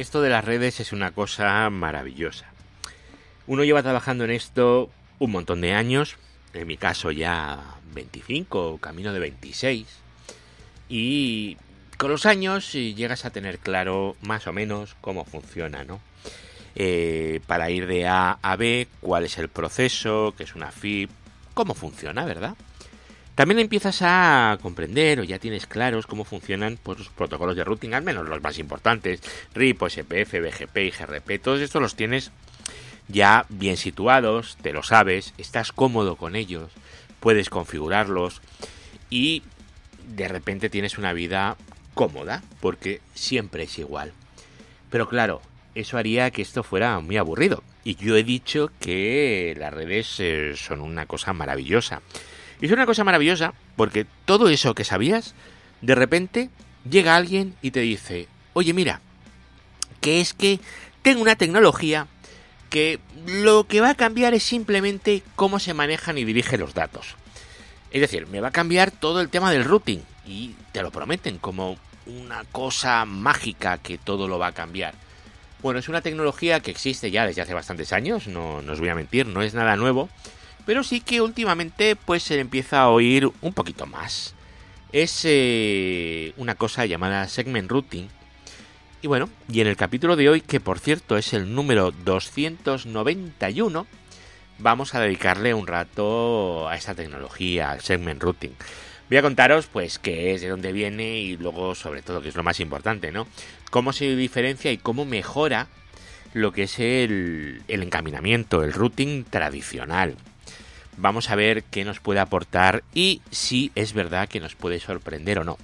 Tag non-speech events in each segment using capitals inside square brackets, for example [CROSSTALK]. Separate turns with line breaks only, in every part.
esto de las redes es una cosa maravillosa. Uno lleva trabajando en esto un montón de años, en mi caso ya 25, camino de 26, y con los años llegas a tener claro más o menos cómo funciona, ¿no? Eh, para ir de A a B, cuál es el proceso, qué es una FIP, cómo funciona, ¿verdad? También empiezas a comprender o ya tienes claros cómo funcionan pues, los protocolos de routing, al menos los más importantes, RIP, SPF, BGP y GRP, todos estos los tienes ya bien situados, te lo sabes, estás cómodo con ellos, puedes configurarlos y de repente tienes una vida cómoda, porque siempre es igual. Pero claro, eso haría que esto fuera muy aburrido. Y yo he dicho que las redes eh, son una cosa maravillosa. Y es una cosa maravillosa porque todo eso que sabías, de repente llega alguien y te dice, oye mira, que es que tengo una tecnología que lo que va a cambiar es simplemente cómo se manejan y dirigen los datos. Es decir, me va a cambiar todo el tema del routing y te lo prometen como una cosa mágica que todo lo va a cambiar. Bueno, es una tecnología que existe ya desde hace bastantes años, no, no os voy a mentir, no es nada nuevo, pero sí que últimamente pues se empieza a oír un poquito más. Es eh, una cosa llamada segment routing. Y bueno, y en el capítulo de hoy, que por cierto es el número 291, vamos a dedicarle un rato a esta tecnología, al segment routing. Voy a contaros pues qué es, de dónde viene y luego sobre todo, que es lo más importante, ¿no? Cómo se diferencia y cómo mejora lo que es el, el encaminamiento, el routing tradicional. Vamos a ver qué nos puede aportar y si es verdad que nos puede sorprender o no.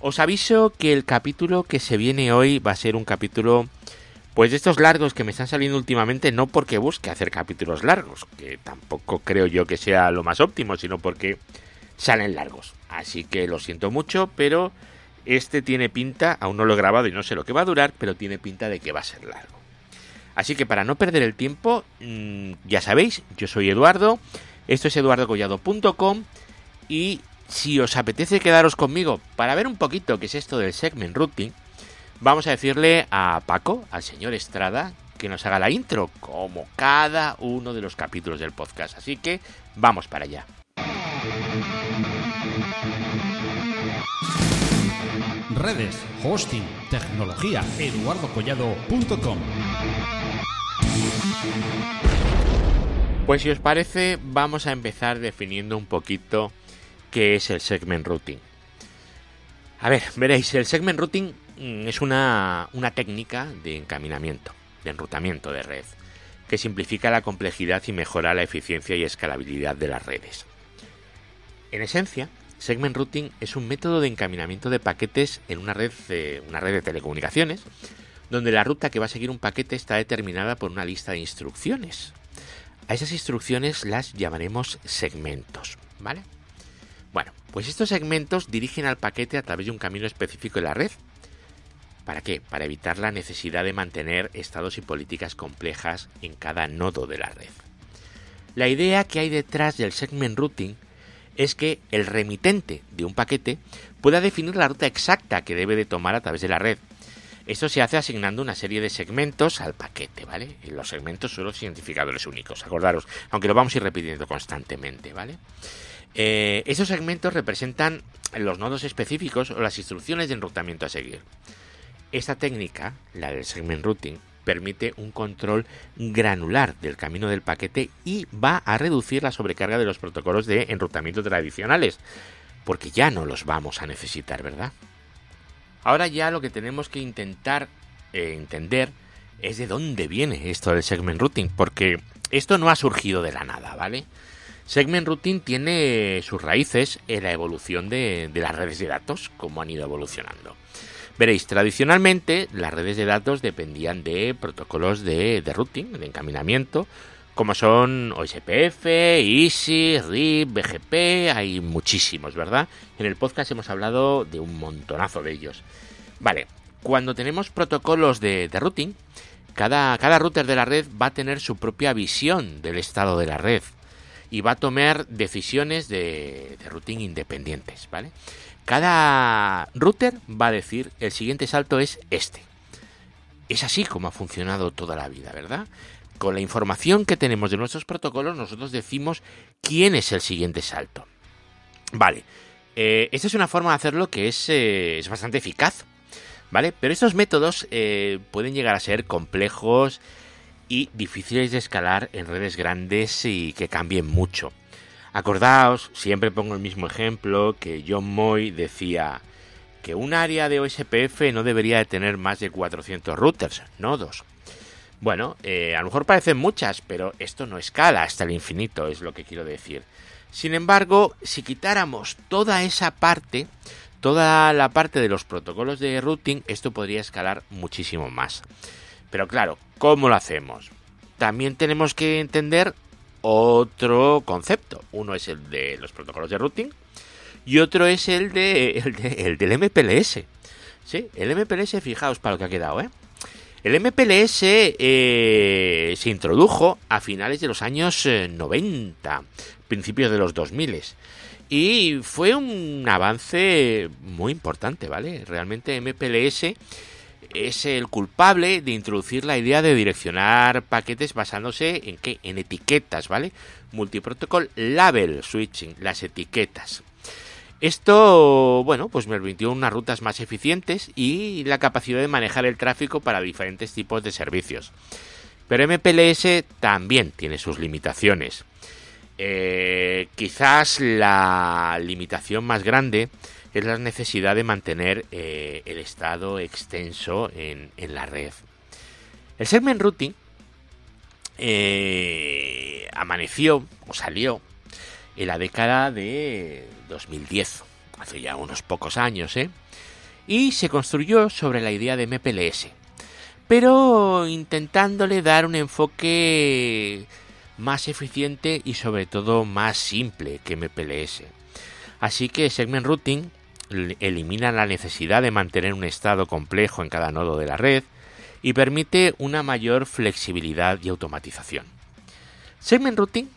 Os aviso que el capítulo que se viene hoy va a ser un capítulo pues de estos largos que me están saliendo últimamente no porque busque hacer capítulos largos, que tampoco creo yo que sea lo más óptimo, sino porque salen largos. Así que lo siento mucho, pero este tiene pinta, aún no lo he grabado y no sé lo que va a durar, pero tiene pinta de que va a ser largo. Así que para no perder el tiempo, mm, ya sabéis, yo soy Eduardo, esto es eduardocollado.com y si os apetece quedaros conmigo para ver un poquito qué es esto del segment routing, vamos a decirle a Paco, al señor Estrada, que nos haga la intro, como cada uno de los capítulos del podcast. Así que vamos para allá.
Redes, hosting, tecnología, eduardocollado.com.
Pues si os parece, vamos a empezar definiendo un poquito qué es el segment routing. A ver, veréis, el segment routing mm, es una, una técnica de encaminamiento, de enrutamiento de red, que simplifica la complejidad y mejora la eficiencia y escalabilidad de las redes. En esencia, segment routing es un método de encaminamiento de paquetes en una red, una red de telecomunicaciones, donde la ruta que va a seguir un paquete está determinada por una lista de instrucciones, a esas instrucciones las llamaremos segmentos, ¿vale? Bueno, pues estos segmentos dirigen al paquete a través de un camino específico de la red. ¿Para qué? Para evitar la necesidad de mantener estados y políticas complejas en cada nodo de la red. La idea que hay detrás del segment routing es que el remitente de un paquete pueda definir la ruta exacta que debe de tomar a través de la red esto se hace asignando una serie de segmentos al paquete, ¿vale? Los segmentos son los identificadores únicos, acordaros, aunque lo vamos a ir repitiendo constantemente, ¿vale? Eh, esos segmentos representan los nodos específicos o las instrucciones de enrutamiento a seguir. Esta técnica, la del segment routing, permite un control granular del camino del paquete y va a reducir la sobrecarga de los protocolos de enrutamiento tradicionales, porque ya no los vamos a necesitar, ¿verdad? Ahora ya lo que tenemos que intentar eh, entender es de dónde viene esto del segment routing, porque esto no ha surgido de la nada, ¿vale? Segment routing tiene sus raíces en la evolución de, las redes de datos, como han ido evolucionando. Veréis, tradicionalmente las redes de datos dependían de protocolos de, de routing, de encaminamiento, como son OSPF, EASY, RIP, BGP, hay muchísimos, ¿verdad? En el podcast hemos hablado de un montonazo de ellos. Vale, cuando tenemos protocolos de, routing, cada, cada router de la red va a tener su propia visión del estado de la red y va a tomar decisiones de, de routing independientes, ¿vale? Cada router va a decir el siguiente salto es este. es así como ha funcionado toda la vida, ¿verdad? Con la información que tenemos de nuestros protocolos, nosotros decimos quién es el siguiente salto. Vale, eh, esta es una forma de hacerlo que es, eh, es bastante eficaz, ¿vale? Pero estos métodos eh, pueden llegar a ser complejos y difíciles de escalar en redes grandes y que cambien mucho. Acordaos, siempre pongo el mismo ejemplo, que John Moy decía que un área de OSPF no debería de tener más de 400 routers, nodos. Bueno, a lo mejor parecen muchas, pero esto no escala hasta el infinito, es lo que quiero decir. Sin embargo, si quitáramos toda esa parte, toda la parte de los protocolos de routing, esto podría escalar muchísimo más. Pero claro, ¿cómo lo hacemos? También tenemos que entender otro concepto. Uno es el de los protocolos de routing y otro es el, de, el, del MPLS. ¿Sí? El MPLS, fijaos para lo que ha quedado, ¿eh? El MPLS eh, se introdujo a finales de los años 90 eh, principios de los 2000 y fue un avance muy importante, ¿vale? Realmente MPLS es el culpable de introducir la idea de direccionar paquetes basándose en qué? En etiquetas, ¿vale? Multiprotocol Label Switching, las etiquetas. Esto, bueno, pues me permitió unas rutas más eficientes y la capacidad de manejar el tráfico para diferentes tipos de servicios. Pero MPLS también tiene sus limitaciones. Eh, quizás la limitación más grande es la necesidad de mantener eh, el estado extenso en, la red. El segment routing eh, amaneció o salió en la década de 2010, hace ya unos pocos años, y se construyó sobre la idea de MPLS, pero intentándole dar un enfoque más eficiente y sobre todo más simple que MPLS. Así que Segment Routing elimina la necesidad de mantener un estado complejo en cada nodo de la red y permite una mayor flexibilidad y automatización. Segment Routing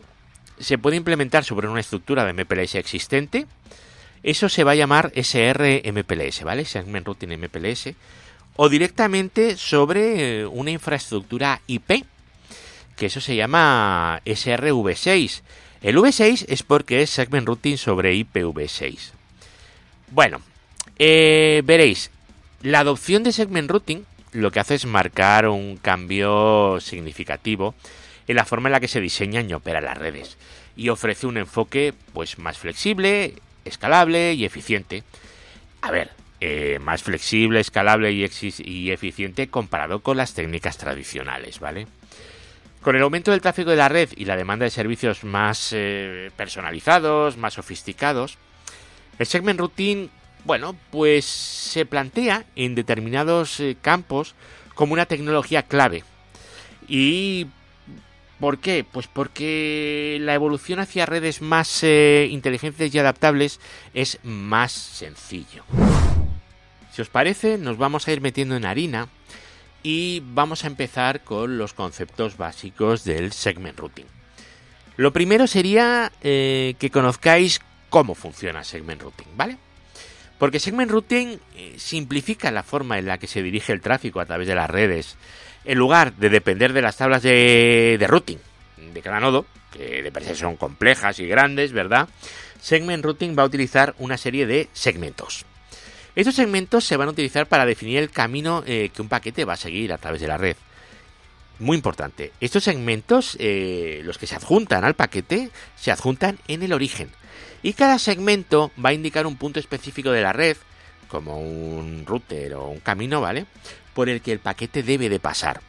se puede implementar sobre una estructura de MPLS existente. Eso se va a llamar SR-MPLS, ¿vale? Segment Routing MPLS. O directamente sobre una infraestructura IP que eso se llama SRV6. El V6 es porque es Segment Routing sobre IPv6. Bueno, eh, veréis, la adopción de Segment Routing lo que hace es marcar un cambio significativo en la forma en la que se diseñan y operan las redes y ofrece un enfoque pues más flexible, escalable y eficiente. A ver, eh, más flexible, escalable y, eficiente comparado con las técnicas tradicionales, ¿vale? Con el aumento del tráfico de la red y la demanda de servicios más eh, personalizados, más sofisticados, el segment routing, bueno, pues se plantea en determinados eh, campos como una tecnología clave. ¿Y por qué? Pues porque la evolución hacia redes más eh, inteligentes y adaptables es más sencillo. Si os parece, nos vamos a ir metiendo en harina y vamos a empezar con los conceptos básicos del segment routing. Lo primero sería eh, que conozcáis cómo funciona segment routing, ¿vale? Porque segment routing eh, simplifica la forma en la que se dirige el tráfico a través de las redes, en lugar de depender de las tablas de, routing de cada nodo, que de per se son complejas y grandes, ¿verdad? Segment routing va a utilizar una serie de segmentos. Estos segmentos se van a utilizar para definir el camino eh, que un paquete va a seguir a través de la red. Muy importante, estos segmentos, eh, los que se adjuntan al paquete, se adjuntan en el origen. Y cada segmento va a indicar un punto específico de la red, como un router o un camino, ¿vale? Por el que el paquete debe de pasar.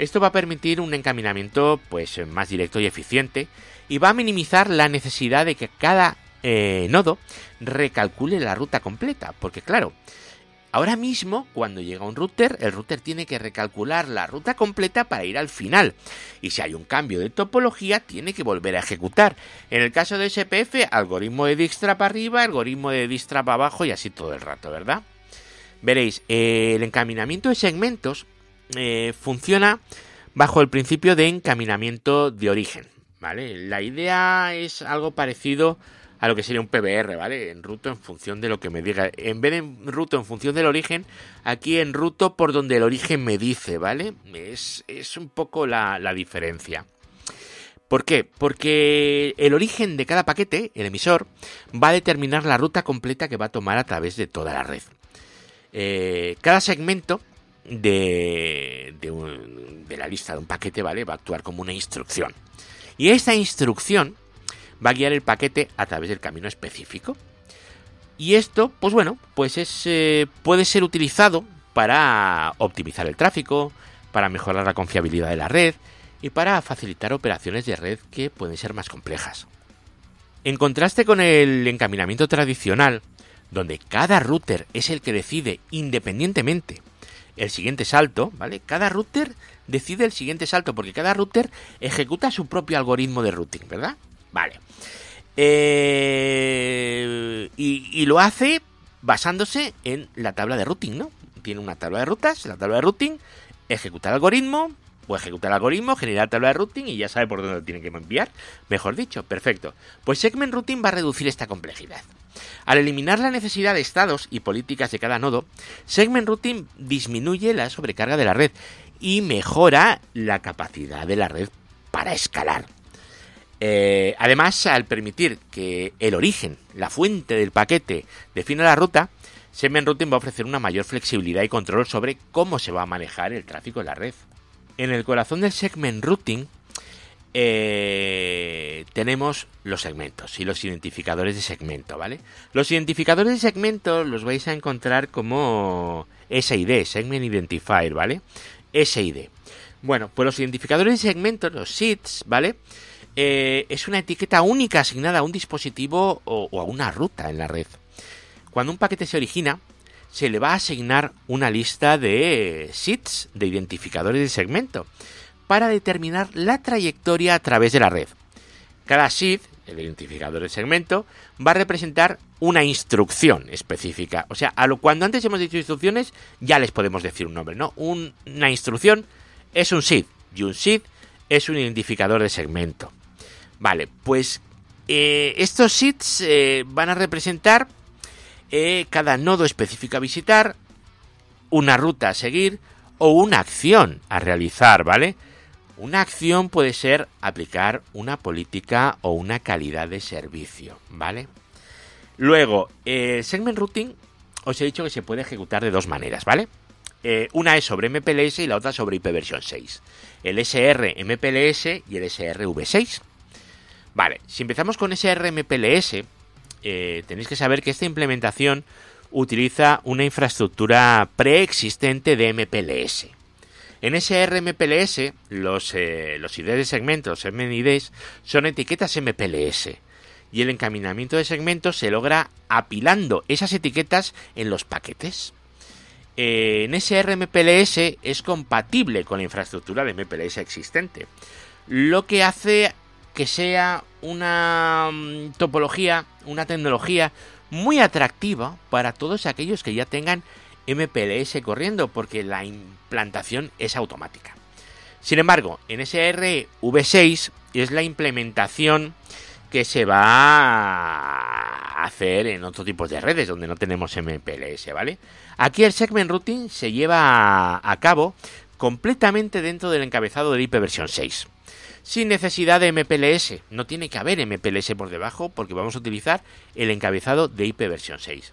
Esto va a permitir un encaminamiento pues más directo y eficiente y va a minimizar la necesidad de que cada eh, nodo recalcule la ruta completa. Porque claro, ahora mismo cuando llega un router, el router tiene que recalcular la ruta completa para ir al final. Y si hay un cambio de topología, tiene que volver a ejecutar. En el caso de SPF, algoritmo de Dijkstra para arriba, algoritmo de Dijkstra para abajo y así todo el rato, ¿verdad? Veréis, eh, el encaminamiento de segmentos eh, funciona bajo el principio de encaminamiento de origen. ¿Vale? La idea es algo parecido a lo que sería un PBR, ¿vale? Enruto en función de lo que me diga. En vez de enruto en función del origen, aquí enruto por donde el origen me dice, ¿vale? Es, es un poco la, la diferencia. ¿Por qué? Porque el origen de cada paquete, el emisor, va a determinar la ruta completa que va a tomar a través de toda la red. Eh, cada segmento de, de, la lista de un paquete, ¿vale? Va a actuar como una instrucción. Y esta instrucción va a guiar el paquete a través del camino específico. Y esto, pues bueno, pues es, eh, puede ser utilizado para optimizar el tráfico, para mejorar la confiabilidad de la red, y para facilitar operaciones de red que pueden ser más complejas. En contraste con el encaminamiento tradicional, donde cada router es el que decide independientemente el siguiente salto, ¿vale? Cada router decide el siguiente salto porque cada router ejecuta su propio algoritmo de routing, ¿verdad? Vale. Eh, y, lo hace basándose en la tabla de routing, ¿no? Tiene una tabla de rutas, la tabla de routing, ejecuta el algoritmo, Puede ejecutar el algoritmo, generar tabla de routing y ya sabe por dónde lo tiene que enviar. Mejor dicho, perfecto. Pues Segment Routing va a reducir esta complejidad. Al eliminar la necesidad de estados y políticas de cada nodo, Segment Routing disminuye la sobrecarga de la red y mejora la capacidad de la red para escalar. Eh, además, al permitir que el origen, la fuente del paquete, defina la ruta, Segment Routing va a ofrecer una mayor flexibilidad y control sobre cómo se va a manejar el tráfico en la red en el corazón del segment routing eh, tenemos los segmentos y los identificadores de segmento, ¿vale? Los identificadores de segmento los vais a encontrar como SID, Segment Identifier, ¿vale? SID. Bueno, pues los identificadores de segmento, los SIDs, ¿vale? Eh, es una etiqueta única asignada a un dispositivo o, o a una ruta en la red. Cuando un paquete se origina, se le va a asignar una lista de SIDs, de identificadores de segmento, para determinar la trayectoria a través de la red. Cada SID, el identificador de segmento, va a representar una instrucción específica. O sea, a lo cuando antes hemos dicho instrucciones, ya les podemos decir un nombre, ¿no? una instrucción es un SID y un SID es un identificador de segmento. Vale, pues eh, estos SIDs eh, van a representar eh, cada nodo específico a visitar, una ruta a seguir o una acción a realizar, ¿vale? Una acción puede ser aplicar una política o una calidad de servicio, ¿vale? Luego, el segment routing os he dicho que se puede ejecutar de dos maneras, ¿vale? Eh, una es sobre MPLS y la otra sobre IPv 6. El SR MPLS y el SRV6. Vale, si empezamos con SR MPLS, eh, tenéis que saber que esta implementación utiliza una infraestructura preexistente de MPLS. En ese RMPLS, los, eh, los IDs de segmentos, MNIDs, son etiquetas MPLS. Y el encaminamiento de segmentos se logra apilando esas etiquetas en los paquetes. Eh, en ese RMPLS es compatible con la infraestructura de MPLS existente. Lo que hace que sea una mm, topología, una tecnología muy atractiva para todos aquellos que ya tengan MPLS corriendo, porque la implantación es automática. Sin embargo, en SRV6 es la implementación que se va a hacer en otro tipo de redes donde no tenemos MPLS, ¿vale? Aquí el segment routing se lleva a cabo completamente dentro del encabezado del IPv6 sin necesidad de MPLS. No tiene que haber MPLS por debajo porque vamos a utilizar el encabezado de IPv6.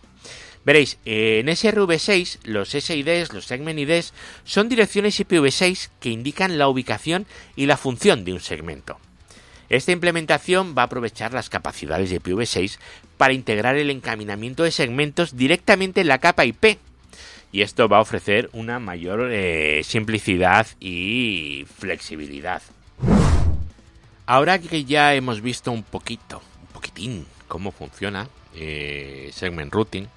Veréis, en SRV6 los SIDs, los segment IDs, son direcciones IPv6 que indican la ubicación y la función de un segmento. Esta implementación va a aprovechar las capacidades de IPv6 para integrar el encaminamiento de segmentos directamente en la capa IP. Y esto va a ofrecer una mayor eh, simplicidad y flexibilidad. Ahora que ya hemos visto un poquito, un poquitín, cómo funciona eh, Segment Routing,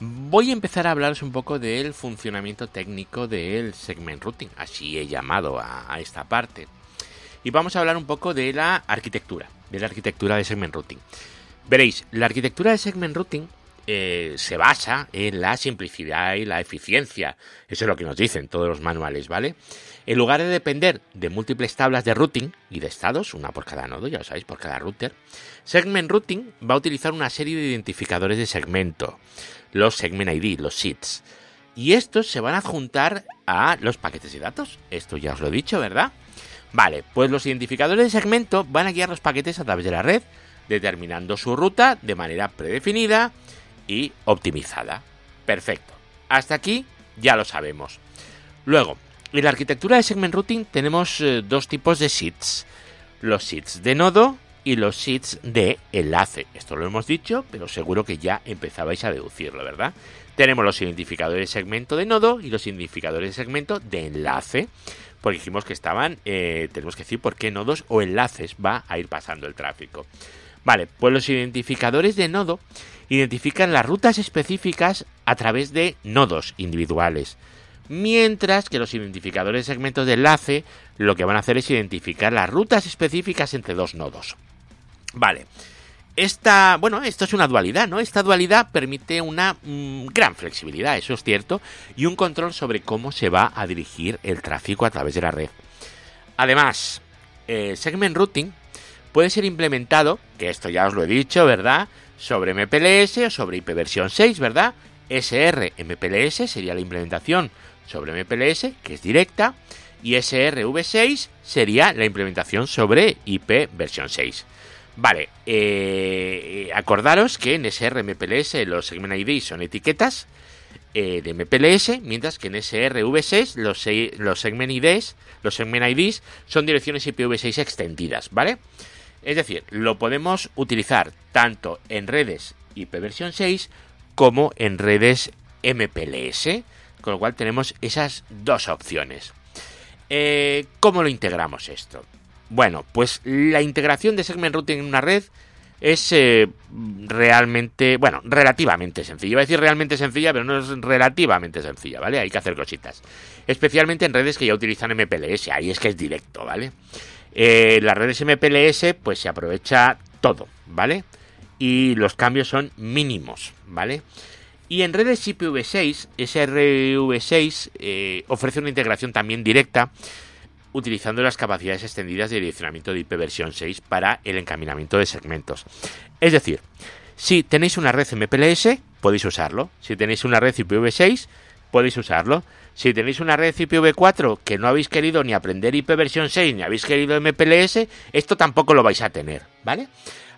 voy a empezar a hablaros un poco del funcionamiento técnico del Segment Routing, así he llamado a, esta parte. Y vamos a hablar un poco de la arquitectura, de la arquitectura de Segment Routing. Veréis, la arquitectura de Segment Routing eh, se basa en la simplicidad y la eficiencia. Eso es lo que nos dicen todos los manuales, ¿vale? En lugar de depender de múltiples tablas de routing y de estados, una por cada nodo, ya lo sabéis, por cada router, Segment Routing va a utilizar una serie de identificadores de segmento, los Segment ID, los SIDs. Y estos se van a adjuntar a los paquetes de datos. Esto ya os lo he dicho, ¿verdad? Vale, pues los identificadores de segmento van a guiar los paquetes a través de la red, determinando su ruta de manera predefinida y optimizada. Perfecto. Hasta aquí ya lo sabemos. Luego, en la arquitectura de Segment Routing tenemos eh, dos tipos de seeds. Los seeds de nodo y los seeds de enlace. Esto lo hemos dicho, pero seguro que ya empezabais a deducirlo, ¿verdad? Tenemos los identificadores de segmento de nodo y los identificadores de segmento de enlace. Porque dijimos que estaban, eh, tenemos que decir por qué nodos o enlaces va a ir pasando el tráfico. Vale, pues los identificadores de nodo identifican las rutas específicas a través de nodos individuales. Mientras que los identificadores de segmentos de enlace lo que van a hacer es identificar las rutas específicas entre dos nodos. Vale. Esta, bueno, esto es una dualidad, ¿no? Esta dualidad permite una mm, gran flexibilidad, eso es cierto, y un control sobre cómo se va a dirigir el tráfico a través de la red. Además, el segment routing puede ser implementado, que esto ya os lo he dicho, ¿verdad? Sobre MPLS o sobre IP versión 6, ¿verdad? SR MPLS sería la implementación sobre MPLS, que es directa, y SRV6 sería la implementación sobre IP versión 6. Vale, eh, acordaros que en SRMPLS los segment ID son etiquetas eh, de MPLS, mientras que en SRV6 los, los segment IDs, los segment IDs son direcciones IPv6 extendidas, ¿vale? Es decir, lo podemos utilizar tanto en redes IP versión 6 como en redes MPLS, con lo cual tenemos esas dos opciones. Eh, ¿Cómo lo integramos esto? Bueno, pues la integración de segment routing en una red es eh, realmente, bueno, relativamente sencilla. Iba a decir realmente sencilla, pero no es relativamente sencilla, ¿vale? Hay que hacer cositas. Especialmente en redes que ya utilizan MPLS, ahí es que es directo, ¿vale? Eh, las redes MPLS, pues se aprovecha todo, ¿vale? Y los cambios son mínimos, ¿vale? Y en redes IPv6, SRV6 eh, ofrece una integración también directa utilizando las capacidades extendidas de direccionamiento de IP versión 6 para el encaminamiento de segmentos. Es decir, si tenéis una red MPLS, podéis usarlo. Si tenéis una red IPv6, podéis usarlo. Si tenéis una red IPv4 que no habéis querido ni aprender IP versión 6 ni habéis querido MPLS, esto tampoco lo vais a tener, ¿vale?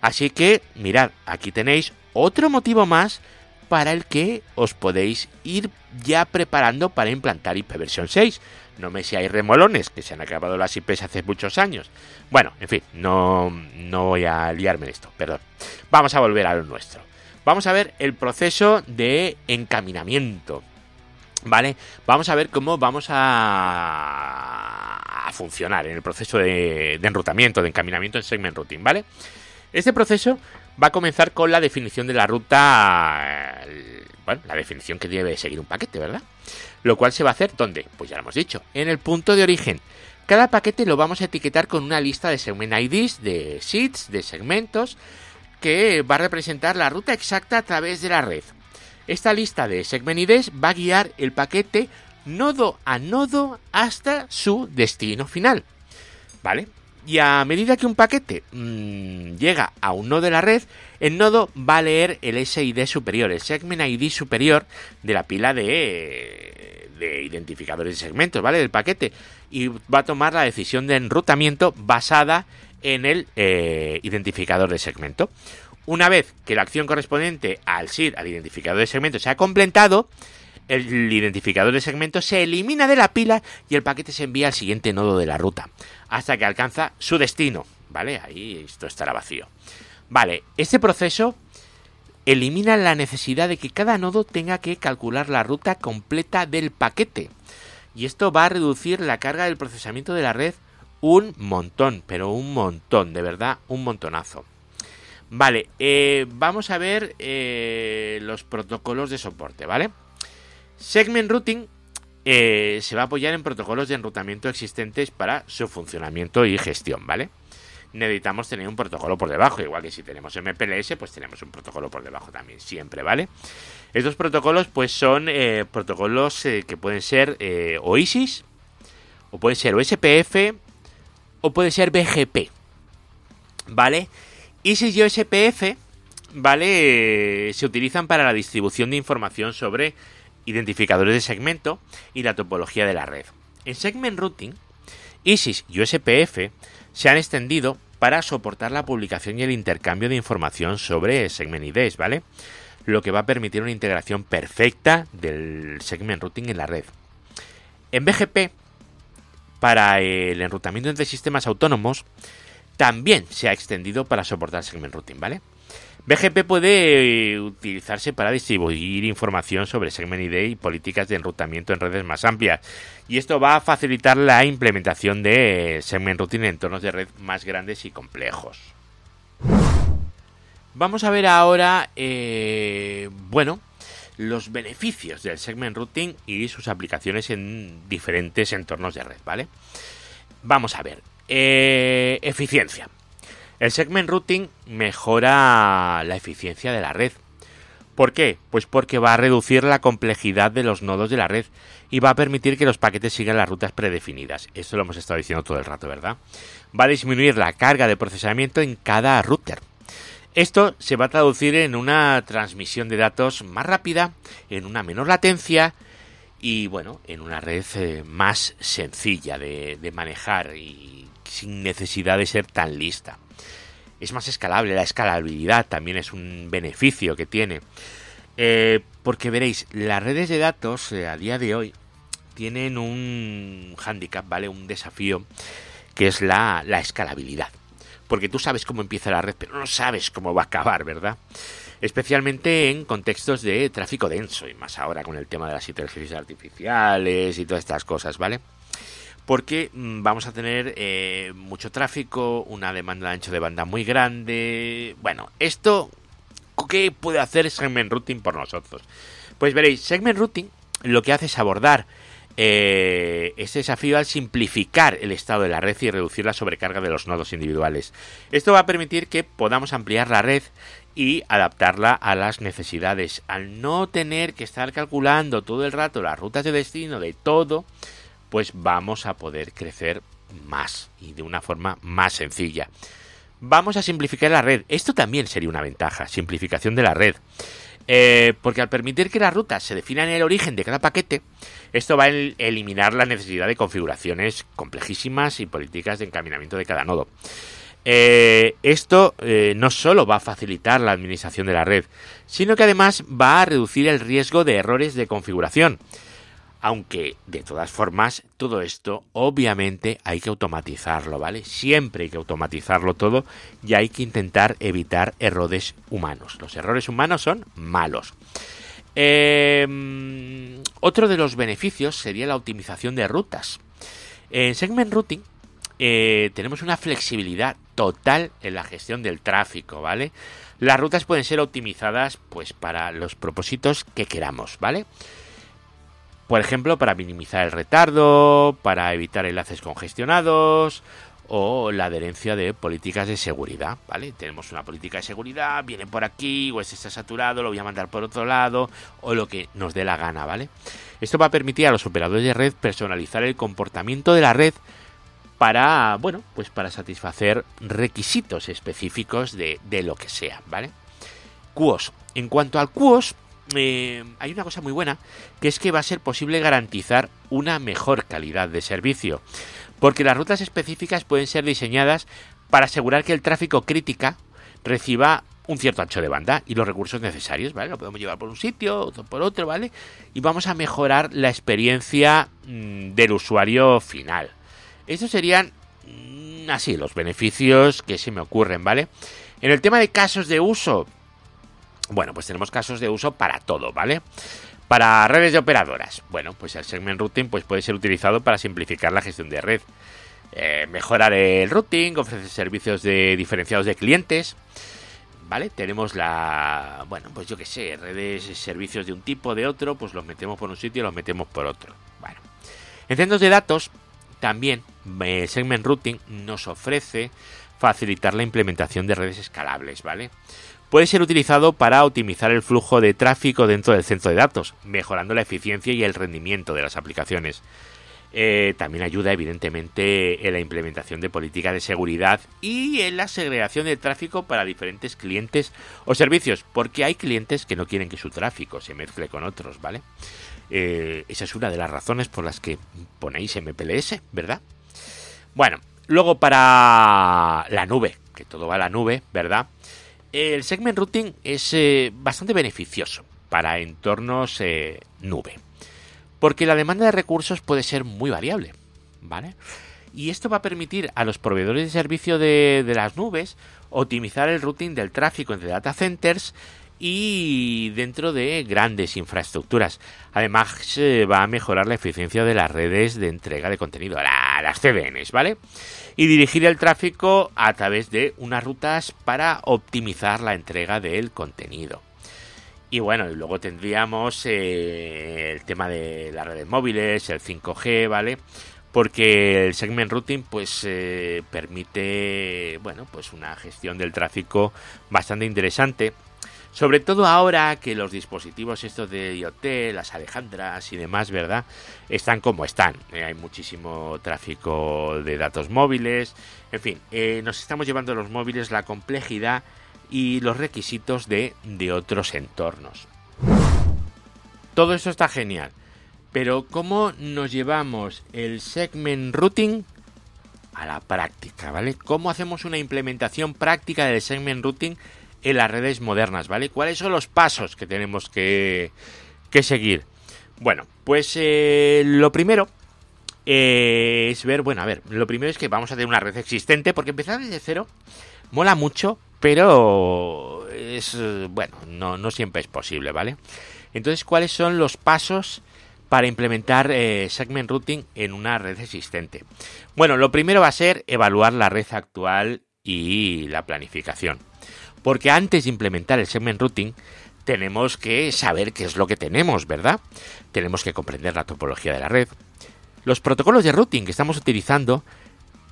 Así que, mirad, aquí tenéis otro motivo más para el que os podéis ir ya preparando para implantar IP versión 6 no me hay remolones, que se han acabado las IPs hace muchos años. Bueno, en fin, no, no voy a liarme en esto, perdón. Vamos a volver a lo nuestro. Vamos a ver el proceso de encaminamiento. ¿Vale? Vamos a ver cómo vamos a, a funcionar en el proceso de, de enrutamiento, de encaminamiento en segment routing, ¿vale? Este proceso va a comenzar con la definición de la ruta, bueno, la definición que debe seguir un paquete, ¿verdad? Lo cual se va a hacer ¿dónde? Pues ya lo hemos dicho, en el punto de origen. Cada paquete lo vamos a etiquetar con una lista de segment IDs, de seeds, de segmentos, que va a representar la ruta exacta a través de la red. Esta lista de segment IDs va a guiar el paquete nodo a nodo hasta su destino final. ¿Vale? Y a medida que un paquete mmm, llega a un nodo de la red, el nodo va a leer el SID superior, el segment ID superior de la pila de, de identificadores de segmentos, ¿vale? Del paquete. Y va a tomar la decisión de enrutamiento basada en el eh, identificador de segmento. Una vez que la acción correspondiente al SID, al identificador de segmento, se ha completado, el identificador de segmento se elimina de la pila y el paquete se envía al siguiente nodo de la ruta, hasta que alcanza su destino, ¿vale? Ahí esto estará vacío. Vale, este proceso elimina la necesidad de que cada nodo tenga que calcular la ruta completa del paquete. Y esto va a reducir la carga del procesamiento de la red un montón, pero un montón, de verdad, un montonazo. Vale, eh, vamos a ver eh, los protocolos de soporte, ¿vale? Segment Routing eh, se va a apoyar en protocolos de enrutamiento existentes para su funcionamiento y gestión, ¿vale? necesitamos tener un protocolo por debajo, igual que si tenemos MPLS, pues tenemos un protocolo por debajo también, siempre, ¿vale? Estos protocolos, pues son eh, protocolos eh, que pueden ser eh, OISIS, o pueden ser OSPF, o puede ser BGP, ¿vale? ISIS y OSPF, ¿vale? se utilizan para la distribución de información sobre identificadores de segmento y la topología de la red. En Segment Routing, ISIS y OSPF se han extendido para soportar la publicación y el intercambio de información sobre Segment IDs, ¿vale? Lo que va a permitir una integración perfecta del Segment Routing en la red. En BGP, para el enrutamiento entre sistemas autónomos, también se ha extendido para soportar Segment Routing, ¿vale? BGP puede eh, utilizarse para distribuir información sobre Segment ID y políticas de enrutamiento en redes más amplias. Y esto va a facilitar la implementación de Segment Routing en entornos de red más grandes y complejos. Vamos a ver ahora, eh, bueno, los beneficios del Segment Routing y sus aplicaciones en diferentes entornos de red, ¿vale? Vamos a ver. Eh, eficiencia. El segment routing mejora la eficiencia de la red. ¿Por qué? Pues porque va a reducir la complejidad de los nodos de la red y va a permitir que los paquetes sigan las rutas predefinidas. Esto lo hemos estado diciendo todo el rato, ¿verdad? Va a disminuir la carga de procesamiento en cada router. Esto se va a traducir en una transmisión de datos más rápida, en una menor latencia y bueno, en una red eh, más sencilla de, de manejar y sin necesidad de ser tan lista es más escalable. La escalabilidad también es un beneficio que tiene. Eh, porque veréis, las redes de datos eh, a día de hoy tienen un handicap, ¿vale? Un desafío que es la, la escalabilidad. Porque tú sabes cómo empieza la red, pero no sabes cómo va a acabar, ¿verdad? Especialmente en contextos de tráfico denso y más ahora con el tema de las inteligencias artificiales y todas estas cosas, ¿vale? Porque mm, vamos a tener eh, mucho tráfico, una demanda de ancho de banda muy grande. Bueno, esto, ¿qué puede hacer Segment Routing por nosotros? Pues veréis, Segment Routing lo que hace es abordar eh, este desafío al simplificar el estado de la red y reducir la sobrecarga de los nodos individuales. Esto va a permitir que podamos ampliar la red y adaptarla a las necesidades. Al no tener que estar calculando todo el rato las rutas de destino de todo, pues vamos a poder crecer más y de una forma más sencilla. Vamos a simplificar la red. Esto también sería una ventaja, simplificación de la red. Eh, porque al permitir que las rutas se definan el origen de cada paquete, esto va a eliminar la necesidad de configuraciones complejísimas y políticas de encaminamiento de cada nodo. Eh, esto eh, no solo va a facilitar la administración de la red, sino que además va a reducir el riesgo de errores de configuración. Aunque, de todas formas, todo esto obviamente hay que automatizarlo, ¿vale? Siempre hay que automatizarlo todo y hay que intentar evitar errores humanos. Los errores humanos son malos. Em, otro de los beneficios sería la optimización de rutas. En Segment Routing eh, tenemos una flexibilidad total en la gestión del tráfico, ¿vale? Las rutas pueden ser optimizadas pues para los propósitos que queramos, ¿vale? Por ejemplo, para minimizar el retardo, para evitar enlaces congestionados o la adherencia de políticas de seguridad, ¿vale? Tenemos una política de seguridad, viene por aquí, o este está saturado, lo voy a mandar por otro lado, o lo que nos dé la gana, ¿vale? Esto va a permitir a los operadores de red personalizar el comportamiento de la red para, bueno, pues para satisfacer requisitos específicos de, de lo que sea, ¿vale? QoS. En cuanto al QoS, eh, hay una cosa muy buena, que es que va a ser posible garantizar una mejor calidad de servicio, porque las rutas específicas pueden ser diseñadas para asegurar que el tráfico crítica reciba un cierto ancho de banda y los recursos necesarios, ¿vale? Lo podemos llevar por un sitio, o por otro, ¿vale? Y vamos a mejorar la experiencia mm, del usuario final. Estos serían mm, así los beneficios que se me ocurren, ¿vale? En el tema de casos de uso, bueno, pues tenemos casos de uso para todo, ¿vale? Para redes de operadoras. Bueno, pues el segment routing pues puede ser utilizado para simplificar la gestión de red. Eh, mejorar el routing, ofrecer servicios de diferenciados de clientes. ¿Vale? Tenemos la. Bueno, pues yo qué sé, redes, servicios de un tipo, de otro, pues los metemos por un sitio y los metemos por otro. Bueno. En centros de datos, también eh, Segment Routing nos ofrece facilitar la implementación de redes escalables, ¿vale? Puede ser utilizado para optimizar el flujo de tráfico dentro del centro de datos, mejorando la eficiencia y el rendimiento de las aplicaciones. Eh, también ayuda evidentemente en la implementación de políticas de seguridad y en la segregación de tráfico para diferentes clientes o servicios, porque hay clientes que no quieren que su tráfico se mezcle con otros, ¿vale? Eh, esa es una de las razones por las que ponéis MPLS, ¿verdad? Bueno, luego para la nube, que todo va a la nube, ¿verdad? El segment routing es eh, bastante beneficioso para entornos nube porque la demanda de recursos puede ser muy variable, ¿vale? Y esto va a permitir a los proveedores de servicio de, las nubes optimizar el routing del tráfico entre data centers y dentro de grandes infraestructuras. Además, va a mejorar la eficiencia de las redes de entrega de contenido, las CDNs, ¿vale? Y dirigir el tráfico a través de unas rutas para optimizar la entrega del contenido. Y bueno, y luego tendríamos eh, el tema de las redes móviles, el 5G, ¿vale? Porque el segment routing pues eh, permite, bueno, pues una gestión del tráfico bastante interesante. Sobre todo ahora que los dispositivos estos de IoT, las Alejandras y demás, ¿verdad? Están como están. Eh, hay muchísimo tráfico de datos móviles. En fin, nos estamos llevando los móviles la complejidad y los requisitos de, de otros entornos. Todo eso está genial, pero ¿cómo nos llevamos el segment routing a la práctica, ¿vale? ¿Cómo hacemos una implementación práctica del segment routing en las redes modernas, ¿vale? ¿Cuáles son los pasos que tenemos que, que seguir? Bueno, pues eh, lo primero eh, es ver, bueno, a ver, lo primero es que vamos a tener una red existente, porque empezar desde cero mola mucho, pero es bueno, no, no siempre es posible, ¿vale? Entonces, ¿cuáles son los pasos para implementar eh, segment routing en una red existente? Bueno, lo primero va a ser evaluar la red actual y la planificación. Porque antes de implementar el segment routing, tenemos que saber qué es lo que tenemos, ¿verdad? Tenemos que comprender la topología de la red, los protocolos de routing que estamos utilizando,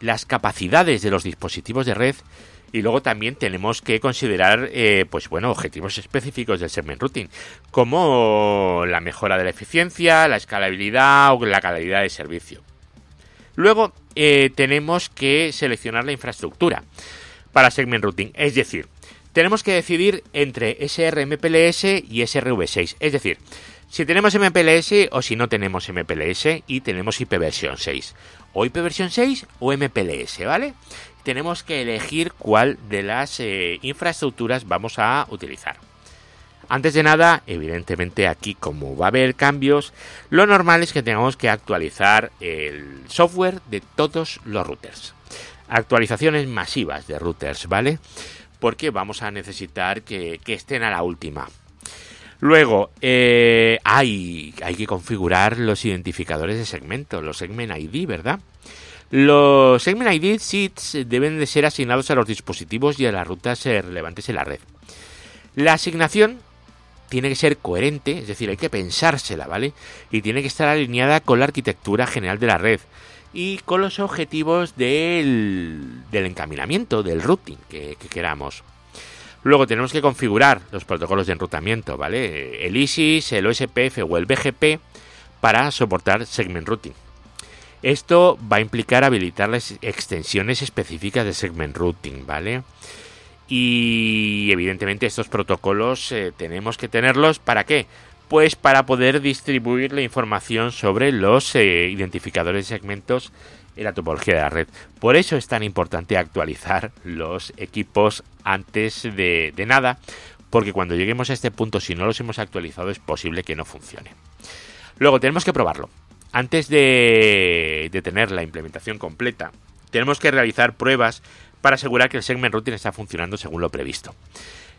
las capacidades de los dispositivos de red y luego también tenemos que considerar, eh, pues bueno, objetivos específicos del segment routing, como la mejora de la eficiencia, la escalabilidad o la calidad de servicio. Luego eh, tenemos que seleccionar la infraestructura para segment routing, es decir, tenemos que decidir entre SRMPLS y SRV6, es decir, si tenemos MPLS o si no tenemos MPLS y tenemos IPv 6. O IPv 6 o MPLS, ¿vale? tenemos que elegir cuál de las eh, infraestructuras vamos a utilizar. Antes de nada, evidentemente aquí como va a haber cambios, lo normal es que tengamos que actualizar el software de todos los routers. Actualizaciones masivas de routers, ¿vale? Porque vamos a necesitar que, estén a la última. Luego, eh, hay, hay que configurar los identificadores de segmento, los segment ID, ¿verdad? Los Segment ID Seeds deben de ser asignados a los dispositivos y a las rutas eh, relevantes en la red. La asignación tiene que ser coherente, es decir, hay que pensársela, ¿vale? Y tiene que estar alineada con la arquitectura general de la red y con los objetivos del, encaminamiento, del routing que, que, queramos. Luego tenemos que configurar los protocolos de enrutamiento, ¿vale? El ISIS, el OSPF o el BGP para soportar segment routing. Esto va a implicar habilitar las extensiones específicas de segment routing, ¿vale? Y evidentemente estos protocolos eh, tenemos que tenerlos para qué? Pues para poder distribuir la información sobre los eh, identificadores de segmentos en la topología de la red. Por eso es tan importante actualizar los equipos antes de, de nada, porque cuando lleguemos a este punto, si no los hemos actualizado, es posible que no funcione. Luego tenemos que probarlo. Antes de, tener la implementación completa, tenemos que realizar pruebas para asegurar que el segment routing está funcionando según lo previsto.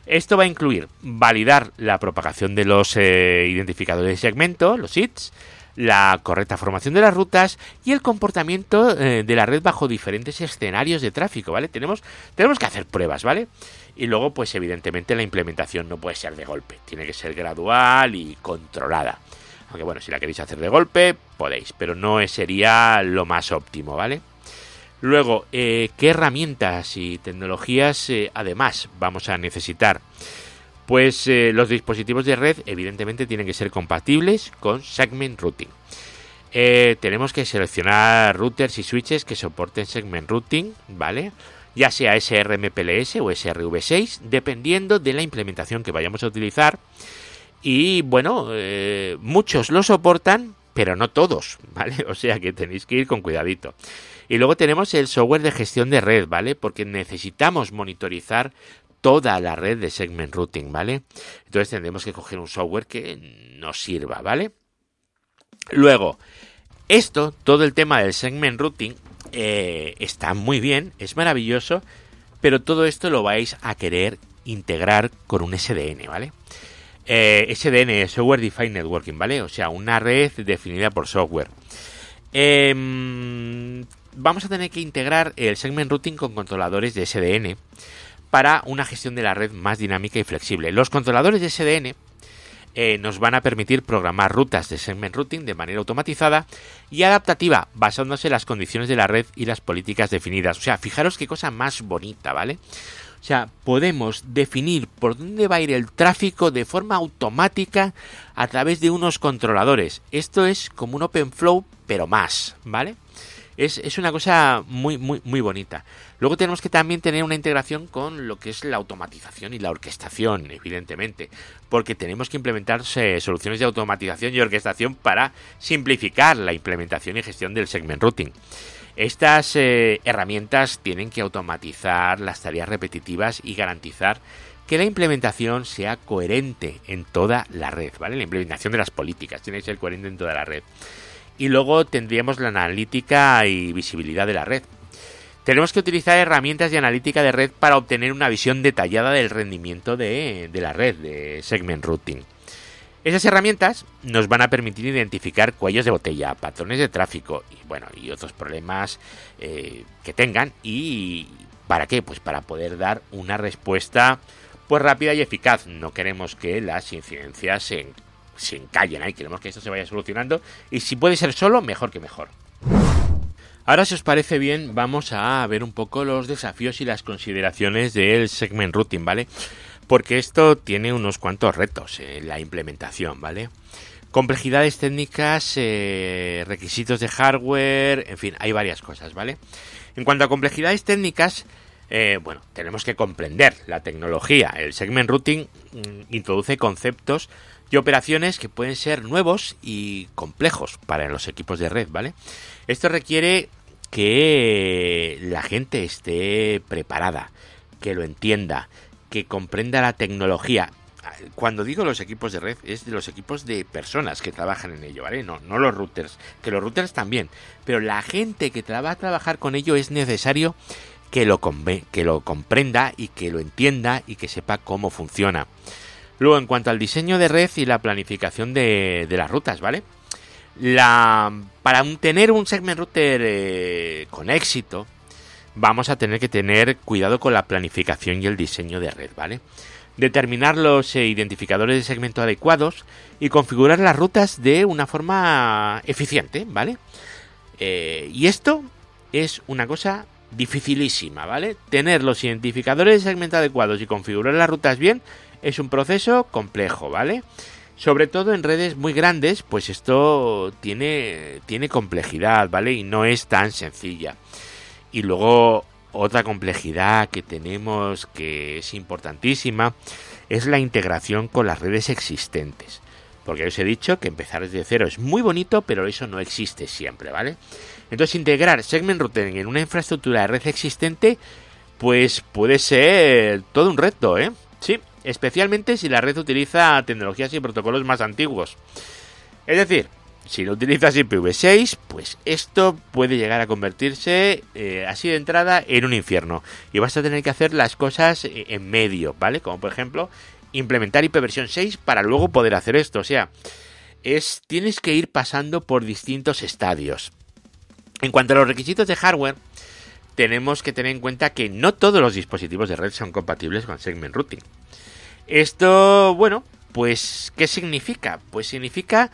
Esto va a incluir validar la propagación de los eh, identificadores de segmento, los ITS, la correcta formación de las rutas y el comportamiento eh, de la red bajo diferentes escenarios de tráfico, ¿vale? Tenemos, tenemos que hacer pruebas, ¿vale? Y luego, pues evidentemente la implementación no puede ser de golpe, tiene que ser gradual y controlada. Aunque bueno, si la queréis hacer de golpe, podéis, pero no sería lo más óptimo, ¿vale? Luego, eh, ¿qué herramientas y tecnologías eh, además vamos a necesitar? Pues eh, los dispositivos de red evidentemente tienen que ser compatibles con Segment Routing. tenemos que seleccionar routers y switches que soporten Segment Routing, ¿vale? Ya sea SRMPLS o SRV6, dependiendo de la implementación que vayamos a utilizar. Y bueno, muchos lo soportan, pero no todos, [LAUGHS] ¿vale? O sea que tenéis que ir con cuidadito. Y luego tenemos el software de gestión de red, ¿vale? Porque necesitamos monitorizar toda la red de segment routing, ¿vale? Entonces tendremos que coger un software que nos sirva, ¿vale? Luego, esto, todo el tema del segment routing, eh, está muy bien, es maravilloso, pero todo esto lo vais a querer integrar con un SDN, ¿vale? Eh, SDN, Software Defined Networking, ¿vale? O sea, una red definida por software. Eh, vamos a tener que integrar el segment routing con controladores de SDN para una gestión de la red más dinámica y flexible. Los controladores de SDN eh, nos van a permitir programar rutas de segment routing de manera automatizada y adaptativa, basándose en las condiciones de la red y las políticas definidas. O sea, fijaros qué cosa más bonita, ¿vale? O sea, podemos definir por dónde va a ir el tráfico de forma automática a través de unos controladores. Esto es como un OpenFlow, pero más, ¿vale? Es, una cosa muy, muy, muy bonita. Luego tenemos que también tener una integración con lo que es la automatización y la orquestación, evidentemente, porque tenemos que implementar soluciones de automatización y orquestación para simplificar la implementación y gestión del segment routing. Estas eh, herramientas tienen que automatizar las tareas repetitivas y garantizar que la implementación sea coherente en toda la red, ¿vale? La implementación de las políticas tiene que ser coherente en toda la red. Y luego tendríamos la analítica y visibilidad de la red. Tenemos que utilizar herramientas de analítica de red para obtener una visión detallada del rendimiento de, la red de segment routing. Esas herramientas nos van a permitir identificar cuellos de botella, patrones de tráfico y bueno y otros problemas eh, que tengan y para qué pues para poder dar una respuesta pues rápida y eficaz. No queremos que las incidencias se se encallen ahí. Queremos que esto se vaya solucionando. Y si puede ser solo, mejor que mejor. Ahora, si os parece bien, vamos a ver un poco los desafíos y las consideraciones del segment routing, ¿vale? Porque esto tiene unos cuantos retos en la implementación, ¿vale? Complejidades técnicas, eh, requisitos de hardware, en fin, hay varias cosas, ¿vale? En cuanto a complejidades técnicas, eh, bueno, tenemos que comprender la tecnología. El segment routing mm, introduce conceptos y operaciones que pueden ser nuevos y complejos para los equipos de red, ¿vale? Esto requiere que la gente esté preparada, que lo entienda, que comprenda la tecnología. Cuando digo los equipos de red, es de los equipos de personas que trabajan en ello, ¿vale? No, no los routers, que los routers también, pero la gente que va a trabajar con ello es necesario que lo, que lo comprenda y que lo entienda y que sepa cómo funciona. Luego, en cuanto al diseño de red y la planificación de, las rutas, ¿vale? La, para tener un segment router eh, con éxito, vamos a tener que tener cuidado con la planificación y el diseño de red, ¿vale? Determinar los eh, identificadores de segmento adecuados y configurar las rutas de una forma eficiente, ¿vale? Eh, y esto es una cosa dificilísima, ¿vale? Tener los identificadores de segmento adecuados y configurar las rutas bien es un proceso complejo, ¿vale? Sobre todo en redes muy grandes, pues esto tiene, tiene complejidad, ¿vale? Y no es tan sencilla. Y luego otra complejidad que tenemos que es importantísima es la integración con las redes existentes. Porque os he dicho que empezar desde cero es muy bonito, pero eso no existe siempre, ¿vale? Entonces integrar segment routing en una infraestructura de red existente, pues puede ser todo un reto, ¿eh? Especialmente si la red utiliza tecnologías y protocolos más antiguos. Es decir, si no utilizas IPv6, pues esto puede llegar a convertirse eh, así de entrada en un infierno. Y vas a tener que hacer las cosas eh, en medio, ¿vale? Como por ejemplo, implementar IPv6 para luego poder hacer esto. O sea, es, tienes que ir pasando por distintos estadios. En cuanto a los requisitos de hardware, tenemos que tener en cuenta que no todos los dispositivos de red son compatibles con Segment Routing. Esto, bueno, pues, ¿qué significa? Pues significa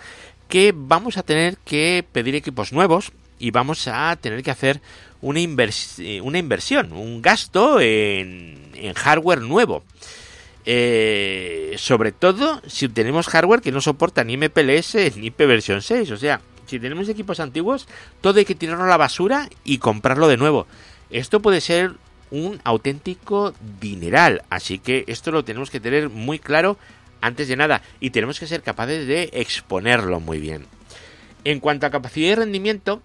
que vamos a tener que pedir equipos nuevos y vamos a tener que hacer una, una inversión, un gasto en, hardware nuevo. Eh, sobre todo si tenemos hardware que no soporta ni MPLS ni IP versión 6. O sea, si tenemos equipos antiguos, todo hay que tirarlo a la basura y comprarlo de nuevo. Esto puede ser un auténtico dineral. Así que esto lo tenemos que tener muy claro antes de nada. Y tenemos que ser capaces de exponerlo muy bien. En cuanto a capacidad y rendimiento,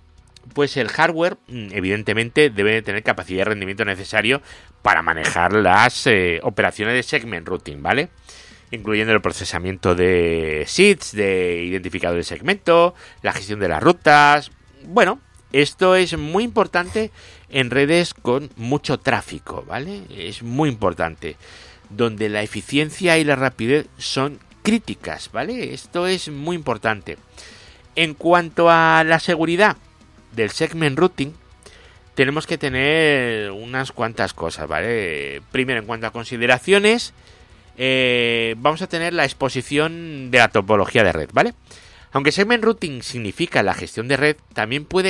pues el hardware mm, evidentemente debe tener capacidad de rendimiento necesario para manejar las eh, operaciones de segment routing, ¿vale? Incluyendo el procesamiento de seeds, de identificador de segmento, la gestión de las rutas. Bueno, esto es muy importante en redes con mucho tráfico, ¿vale? Es muy importante. Donde la eficiencia y la rapidez son críticas, ¿vale? Esto es muy importante. En cuanto a la seguridad, del segment routing tenemos que tener unas cuantas cosas, ¿vale? Primero, en cuanto a consideraciones, eh, vamos a tener la exposición de la topología de red, ¿vale? Aunque segment routing significa la gestión de red, también puede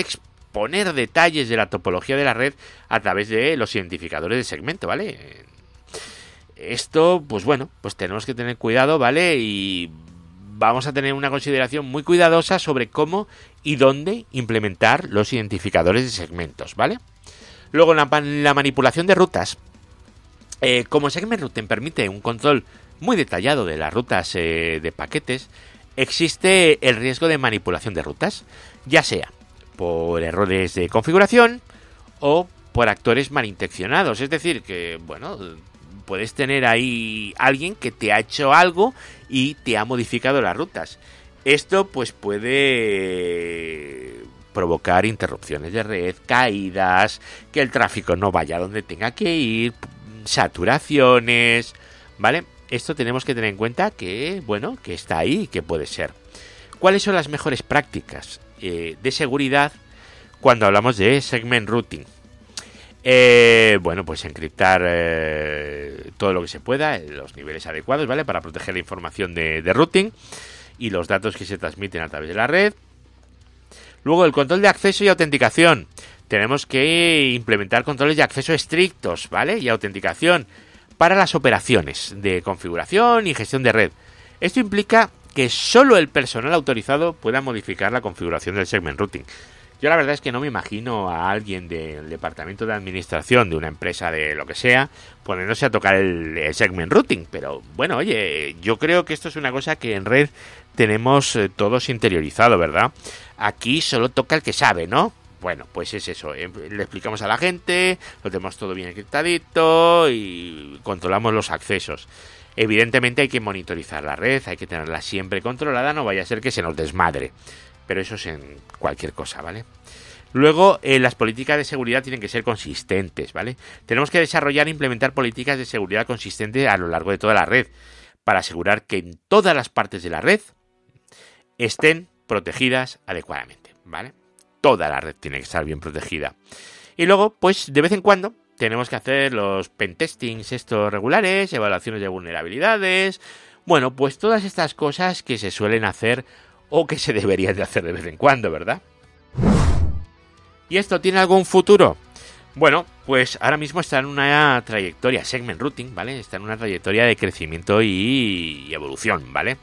detalles de la topología de la red a través de los identificadores de segmento, ¿vale? Esto, pues bueno, pues tenemos que tener cuidado, ¿vale? Y vamos a tener una consideración muy cuidadosa sobre cómo y dónde implementar los identificadores de segmentos, ¿vale? Luego, la, la manipulación de rutas. Eh, como Segment Routing permite un control muy detallado de las rutas eh, de paquetes, existe el riesgo de manipulación de rutas, ya sea por errores de configuración o por actores malintencionados. Es decir, que, bueno, puedes tener ahí alguien que te ha hecho algo y te ha modificado las rutas. Esto pues puede provocar interrupciones de red, caídas, que el tráfico no vaya donde tenga que ir, saturaciones, ¿vale? Esto tenemos que tener en cuenta que, bueno, que está ahí, que puede ser. ¿Cuáles son las mejores prácticas eh, de seguridad cuando hablamos de segment routing? Eh, bueno, pues encriptar eh, todo lo que se pueda en los niveles adecuados, ¿vale? Para proteger la información de, routing y los datos que se transmiten a través de la red. Luego, el control de acceso y autenticación. Tenemos que implementar controles de acceso estrictos, ¿vale? Y autenticación para las operaciones de configuración y gestión de red. Esto implica que solo el personal autorizado pueda modificar la configuración del segment routing. Yo la verdad es que no me imagino a alguien del departamento de administración de una empresa de lo que sea poniéndose a tocar el, segment routing. Pero bueno, oye, yo creo que esto es una cosa que en red tenemos eh, todos interiorizado, ¿verdad? Aquí solo toca el que sabe, ¿no? Bueno, pues es eso. Eh, le explicamos a la gente, lo tenemos todo bien encriptadito y controlamos los accesos. Evidentemente hay que monitorizar la red, hay que tenerla siempre controlada, no vaya a ser que se nos desmadre pero eso es en cualquier cosa, ¿vale? Luego, eh, las políticas de seguridad tienen que ser consistentes, ¿vale? Tenemos que desarrollar e implementar políticas de seguridad consistentes a lo largo de toda la red, para asegurar que en todas las partes de la red estén protegidas adecuadamente, ¿vale? Toda la red tiene que estar bien protegida. Y luego, pues de vez en cuando tenemos que hacer los pentestings estos regulares, evaluaciones de vulnerabilidades, bueno, pues todas estas cosas que se suelen hacer o que se [LAUGHS] debería de hacer de vez en cuando, ¿verdad? ¿Y esto tiene algún futuro? Bueno, pues ahora mismo está en una trayectoria, segment routing, ¿vale? Está en una trayectoria de crecimiento y, evolución, ¿vale?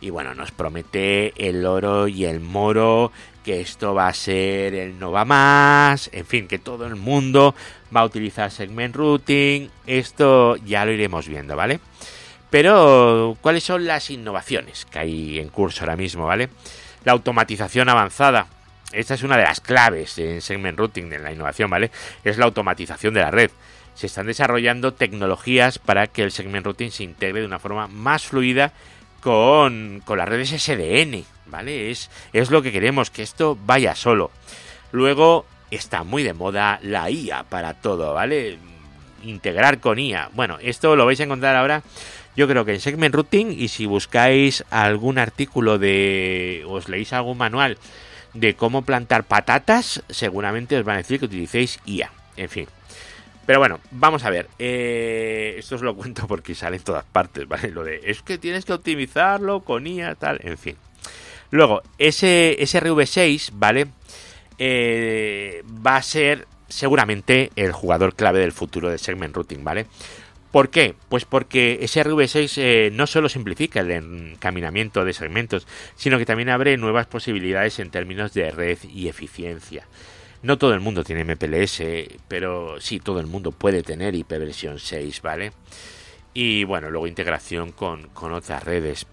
Y bueno, nos promete el oro y el moro, que esto va a ser el no va más, en fin, que todo el mundo va a utilizar segment routing, esto ya lo iremos viendo, ¿vale? Pero, ¿cuáles son las innovaciones que hay en curso ahora mismo, ¿vale? La automatización avanzada. Esta es una de las claves en segment routing, en la innovación, ¿vale? Es la automatización de la red. Se están desarrollando tecnologías para que el segment routing se integre de una forma más fluida con, con las redes SDN, ¿vale? Es, es lo que queremos, que esto vaya solo. Luego está muy de moda la IA para todo, ¿vale? Integrar con IA. Bueno, esto lo vais a encontrar ahora yo creo que en Segment Routing y si buscáis algún artículo de os leéis algún manual de cómo plantar patatas, seguramente os van a decir que utilicéis IA. En fin. Pero bueno, vamos a ver. Eh, esto os lo cuento porque sale en todas partes, ¿vale? Lo de es que tienes que optimizarlo con IA, tal, en fin. Luego, ese SRV6, ¿vale? Eh, va a ser seguramente el jugador clave del futuro de segment routing, ¿vale? ¿Por qué? Pues porque SRV6 eh, no solo simplifica el encaminamiento de segmentos, sino que también abre nuevas posibilidades en términos de red y eficiencia. No todo el mundo tiene MPLS, pero sí todo el mundo puede tener IP versión 6, ¿vale? Y bueno, luego integración con, otras redes.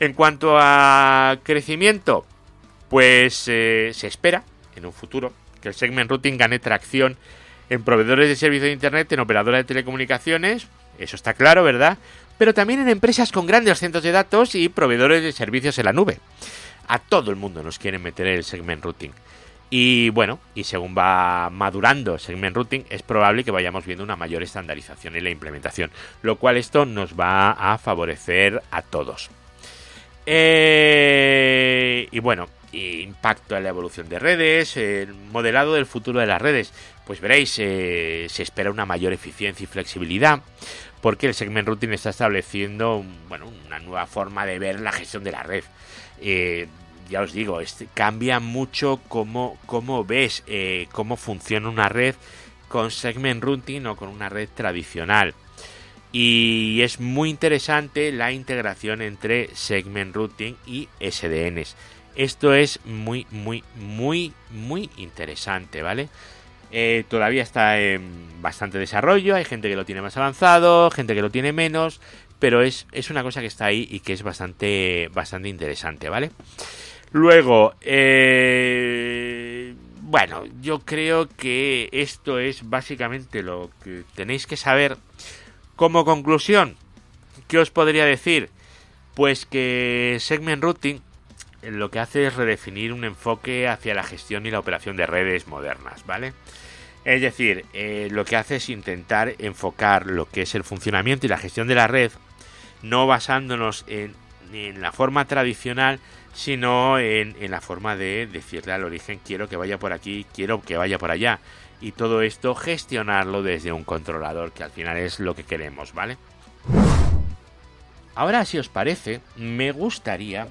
En cuanto a crecimiento, pues eh, se espera en un futuro que el segment routing gane tracción en proveedores de servicios de Internet, en operadoras de telecomunicaciones, eso está claro, ¿verdad? Pero también en empresas con grandes centros de datos y proveedores de servicios en la nube. A todo el mundo nos quieren meter el segment routing. Y bueno, y según va madurando segment routing, es probable que vayamos viendo una mayor estandarización en la implementación, lo cual esto nos va a favorecer a todos. Eh, y bueno, impacto en la evolución de redes, el modelado del futuro de las redes. Pues veréis, eh, se espera una mayor eficiencia y flexibilidad porque el segment routing está estableciendo bueno, una nueva forma de ver la gestión de la red. Eh, ya os digo, este, cambia mucho cómo, cómo ves eh, cómo funciona una red con segment routing o con una red tradicional. Y es muy interesante la integración entre segment routing y SDNs. Esto es muy, muy, muy, muy interesante, ¿vale? Eh, todavía está en bastante desarrollo, hay gente que lo tiene más avanzado, gente que lo tiene menos, pero es, es una cosa que está ahí y que es bastante, bastante interesante, ¿vale? Luego, eh, bueno, yo creo que esto es básicamente lo que tenéis que saber. Como conclusión, ¿qué os podría decir? Pues que Segment Routing lo que hace es redefinir un enfoque hacia la gestión y la operación de redes modernas, ¿vale? Es decir, eh, lo que hace es intentar enfocar lo que es el funcionamiento y la gestión de la red, no basándonos en, la forma tradicional, sino en, en, la forma de decirle al origen quiero que vaya por aquí, quiero que vaya por allá. Y todo esto gestionarlo desde un controlador, que al final es lo que queremos, ¿vale? Ahora, si os parece, me gustaría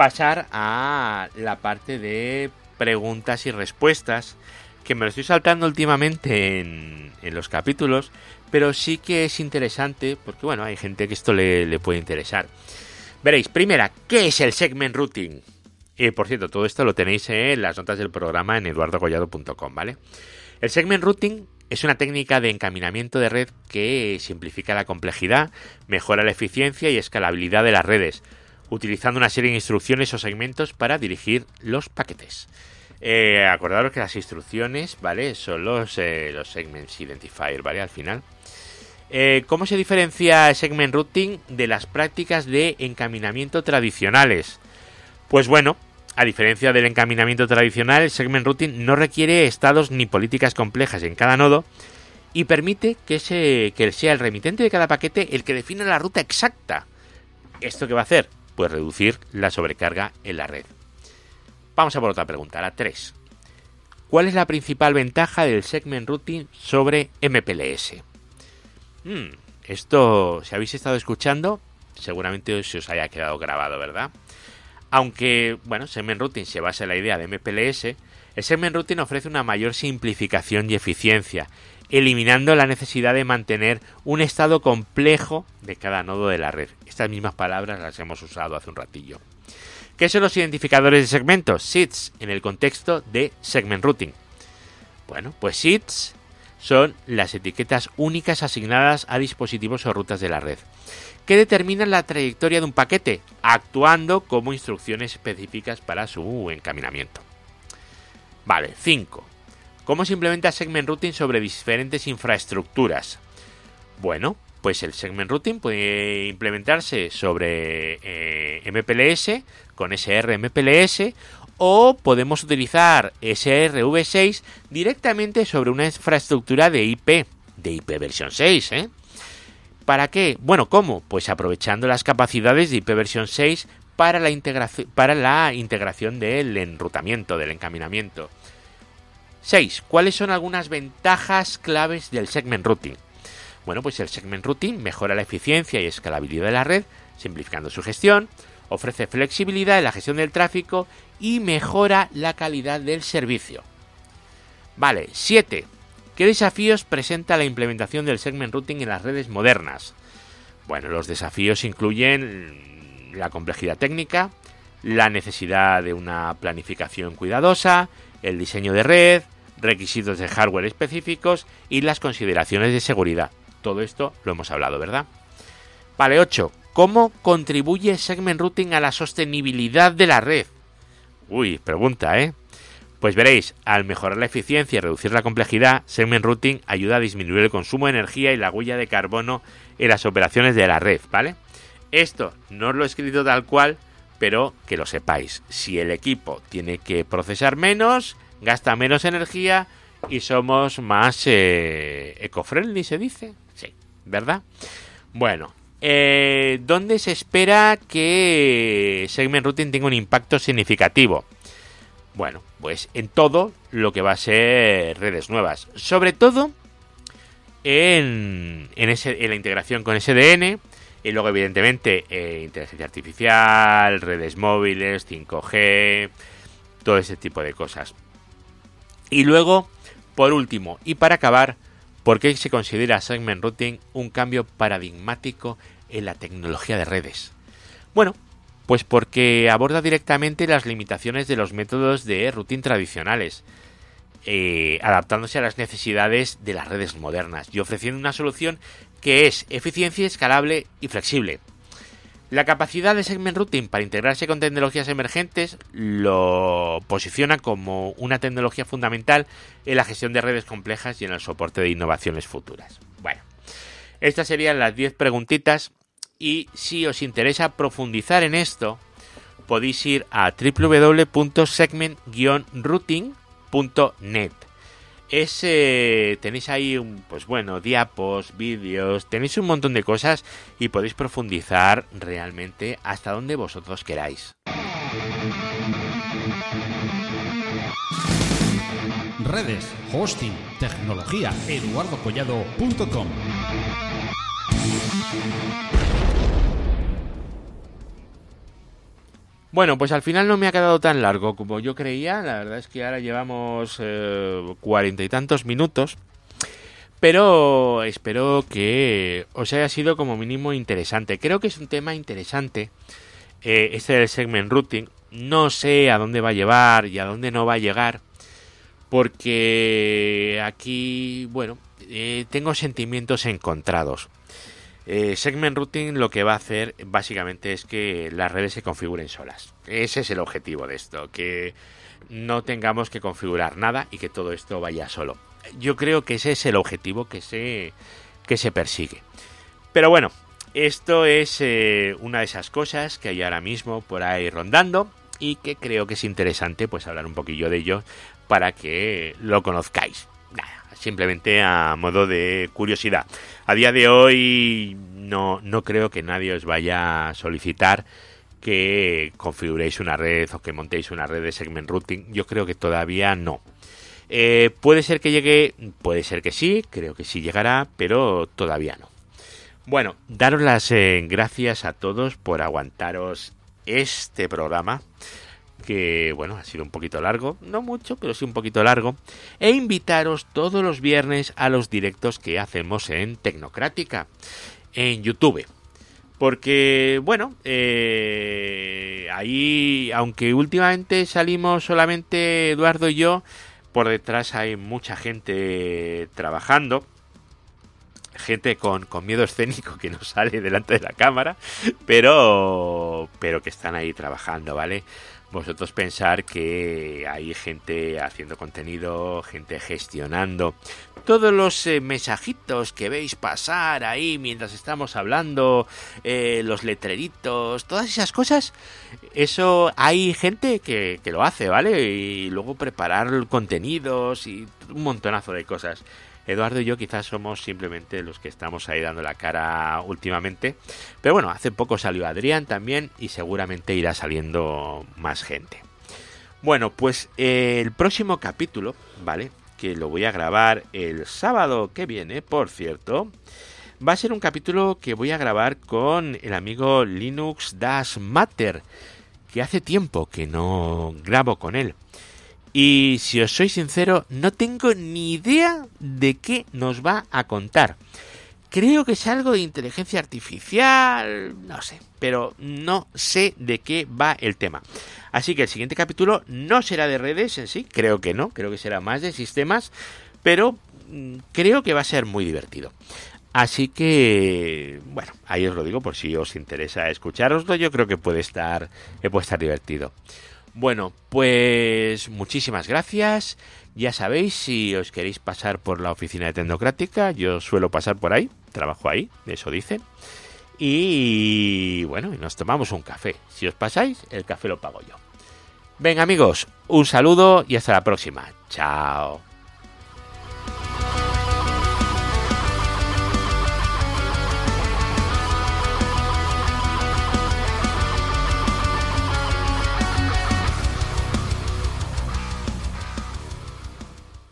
pasar a la parte de preguntas y respuestas, que me lo estoy saltando últimamente en, los capítulos, pero sí que es interesante, porque bueno, hay gente que esto le, puede interesar. Veréis, primera, ¿qué es el segment routing? Y por cierto, todo esto lo tenéis en las notas del programa en eduardocollado.com, ¿vale? El segment routing es una técnica de encaminamiento de red que simplifica la complejidad, mejora la eficiencia y escalabilidad de las redes, utilizando una serie de instrucciones o segmentos para dirigir los paquetes. Eh, acordaros que las instrucciones, ¿vale? Son los, eh, los segments identifier, ¿vale? Al final. Eh, ¿Cómo se diferencia segment routing de las prácticas de encaminamiento tradicionales? Pues bueno, a diferencia del encaminamiento tradicional, el segment routing no requiere estados ni políticas complejas en cada nodo y permite que, que sea el remitente de cada paquete el que defina la ruta exacta. ¿Esto qué va a hacer? Pues reducir la sobrecarga en la red. Vamos a por otra pregunta, la 3. ¿Cuál es la principal ventaja del segment routing sobre MPLS? Hmm, esto, si habéis estado escuchando, seguramente se os haya quedado grabado, ¿verdad? Aunque, bueno, segment routing se basa en la idea de MPLS, el segment routing ofrece una mayor simplificación y eficiencia, eliminando la necesidad de mantener un estado complejo de cada nodo de la red. Estas mismas palabras las hemos usado hace un ratillo. ¿Qué son los identificadores de segmentos? SIDs en el contexto de segment routing. Bueno, pues SIDs son las etiquetas únicas asignadas a dispositivos o rutas de la red, que determinan la trayectoria de un paquete, actuando como instrucciones específicas para su encaminamiento. Vale, 5. ¿Cómo se implementa segment routing sobre diferentes infraestructuras? Bueno, pues el segment routing puede implementarse sobre eh, MPLS con SR MPLS o podemos utilizar SRv6 directamente sobre una infraestructura de IP, de IP versión 6, ¿eh? ¿Para qué? Bueno, ¿cómo? Pues aprovechando las capacidades de IP versión 6 para la, para la integración del enrutamiento, del encaminamiento. 6. ¿Cuáles son algunas ventajas claves del segment routing? Bueno, pues el segment routing mejora la eficiencia y escalabilidad de la red, simplificando su gestión, ofrece flexibilidad en la gestión del tráfico y mejora la calidad del servicio. Vale, 7. ¿Qué desafíos presenta la implementación del segment routing en las redes modernas? Bueno, los desafíos incluyen la complejidad técnica, la necesidad de una planificación cuidadosa, el diseño de red, requisitos de hardware específicos y las consideraciones de seguridad. Todo esto lo hemos hablado, ¿verdad? Vale, 8. ¿Cómo contribuye Segment Routing a la sostenibilidad de la red? Uy, pregunta, ¿eh? Pues veréis, al mejorar la eficiencia y reducir la complejidad, Segment Routing ayuda a disminuir el consumo de energía y la huella de carbono en las operaciones de la red, ¿vale? Esto no os lo he escrito tal cual, pero que lo sepáis. Si el equipo tiene que procesar menos, gasta menos energía y somos más eh, eco-friendly, se dice. ¿Verdad? Bueno, eh, ¿dónde se espera que Segment Routing tenga un impacto significativo? Bueno, pues en todo lo que va a ser redes nuevas. Sobre todo en, ese, en la integración con SDN. Y luego, evidentemente, eh, inteligencia artificial, redes móviles, 5G, todo ese tipo de cosas. Y luego, por último, y para acabar, ¿por qué se considera Segment Routing un cambio paradigmático en la tecnología de redes? Bueno, pues porque aborda directamente las limitaciones de los métodos de routing tradicionales, eh, adaptándose a las necesidades de las redes modernas y ofreciendo una solución que es eficiencia, escalable y flexible. La capacidad de Segment Routing para integrarse con tecnologías emergentes lo posiciona como una tecnología fundamental en la gestión de redes complejas y en el soporte de innovaciones futuras. Bueno, estas serían las 10 preguntitas y si os interesa profundizar en esto, podéis ir a www.segment-routing.net es tenéis ahí un, pues bueno diapos vídeos tenéis un montón de cosas y podéis profundizar realmente hasta donde vosotros queráis.
Redes hosting tecnología eduardocollado.com
Bueno, pues al final no me ha quedado tan largo como yo creía. La verdad es que ahora llevamos eh, cuarenta y tantos minutos. Pero espero que os haya sido como mínimo interesante. Creo que es un tema interesante. Eh, este del segment routing. No sé a dónde va a llevar y a dónde no va a llegar. Porque aquí, bueno, eh, tengo sentimientos encontrados. Eh, segment Routing lo que va a hacer básicamente es que las redes se configuren solas. Ese es el objetivo de esto, que no tengamos que configurar nada y que todo esto vaya solo. Yo creo que ese es el objetivo que se, que se persigue. Pero bueno, esto es eh, una de esas cosas que hay ahora mismo por ahí rondando y que creo que es interesante pues hablar un poquillo de ello para que lo conozcáis simplemente a modo de curiosidad. A día de hoy no, no creo que nadie os vaya a solicitar que configuréis una red o que montéis una red de segment routing. Yo creo que todavía no. Eh, puede ser que llegue, puede ser que sí, creo que sí llegará, pero todavía no. Bueno, daros las eh, gracias a todos por aguantaros este programa que bueno, ha sido un poquito largo, no mucho, pero sí un poquito largo, e invitaros todos los viernes a los directos que hacemos en Tecnocrática, en YouTube. Porque, bueno, eh, ahí, aunque últimamente salimos solamente Eduardo y yo, por detrás hay mucha gente trabajando gente con, con, miedo escénico que no sale delante de la cámara, pero, pero que están ahí trabajando, ¿vale? Vosotros pensar que hay gente haciendo contenido, gente gestionando todos los eh, mensajitos que veis pasar ahí mientras estamos hablando, eh, los letreritos, todas esas cosas, eso hay gente que, que lo hace, ¿vale? Y luego preparar contenidos y un montonazo de cosas. Eduardo y yo quizás somos simplemente los que estamos ahí dando la cara últimamente. Pero bueno, hace poco salió Adrián también y seguramente irá saliendo más gente. Bueno, pues eh, el próximo capítulo, ¿vale? Que lo voy a grabar el sábado que viene, por cierto. va a ser un capítulo que voy a grabar con el amigo Linux Das Matter, que hace tiempo que no grabo con él. Y si os soy sincero, no tengo ni idea de qué nos va a contar. Creo que es algo de inteligencia artificial, no sé, pero no sé de qué va el tema. Así que el siguiente capítulo no será de redes en sí, creo que no, creo que será más de sistemas, pero mm, creo que va a ser muy divertido. Así que, bueno, ahí os lo digo por si os interesa escucharoslo, yo creo que puede estar, puede estar divertido. Bueno, pues muchísimas gracias. Ya sabéis, si os queréis pasar por la oficina de Tecnocrática, yo suelo pasar por ahí, trabajo ahí, eso dicen. Y bueno, nos tomamos un café. Si os pasáis, el café lo pago yo. Venga amigos, un saludo y hasta la próxima. Chao.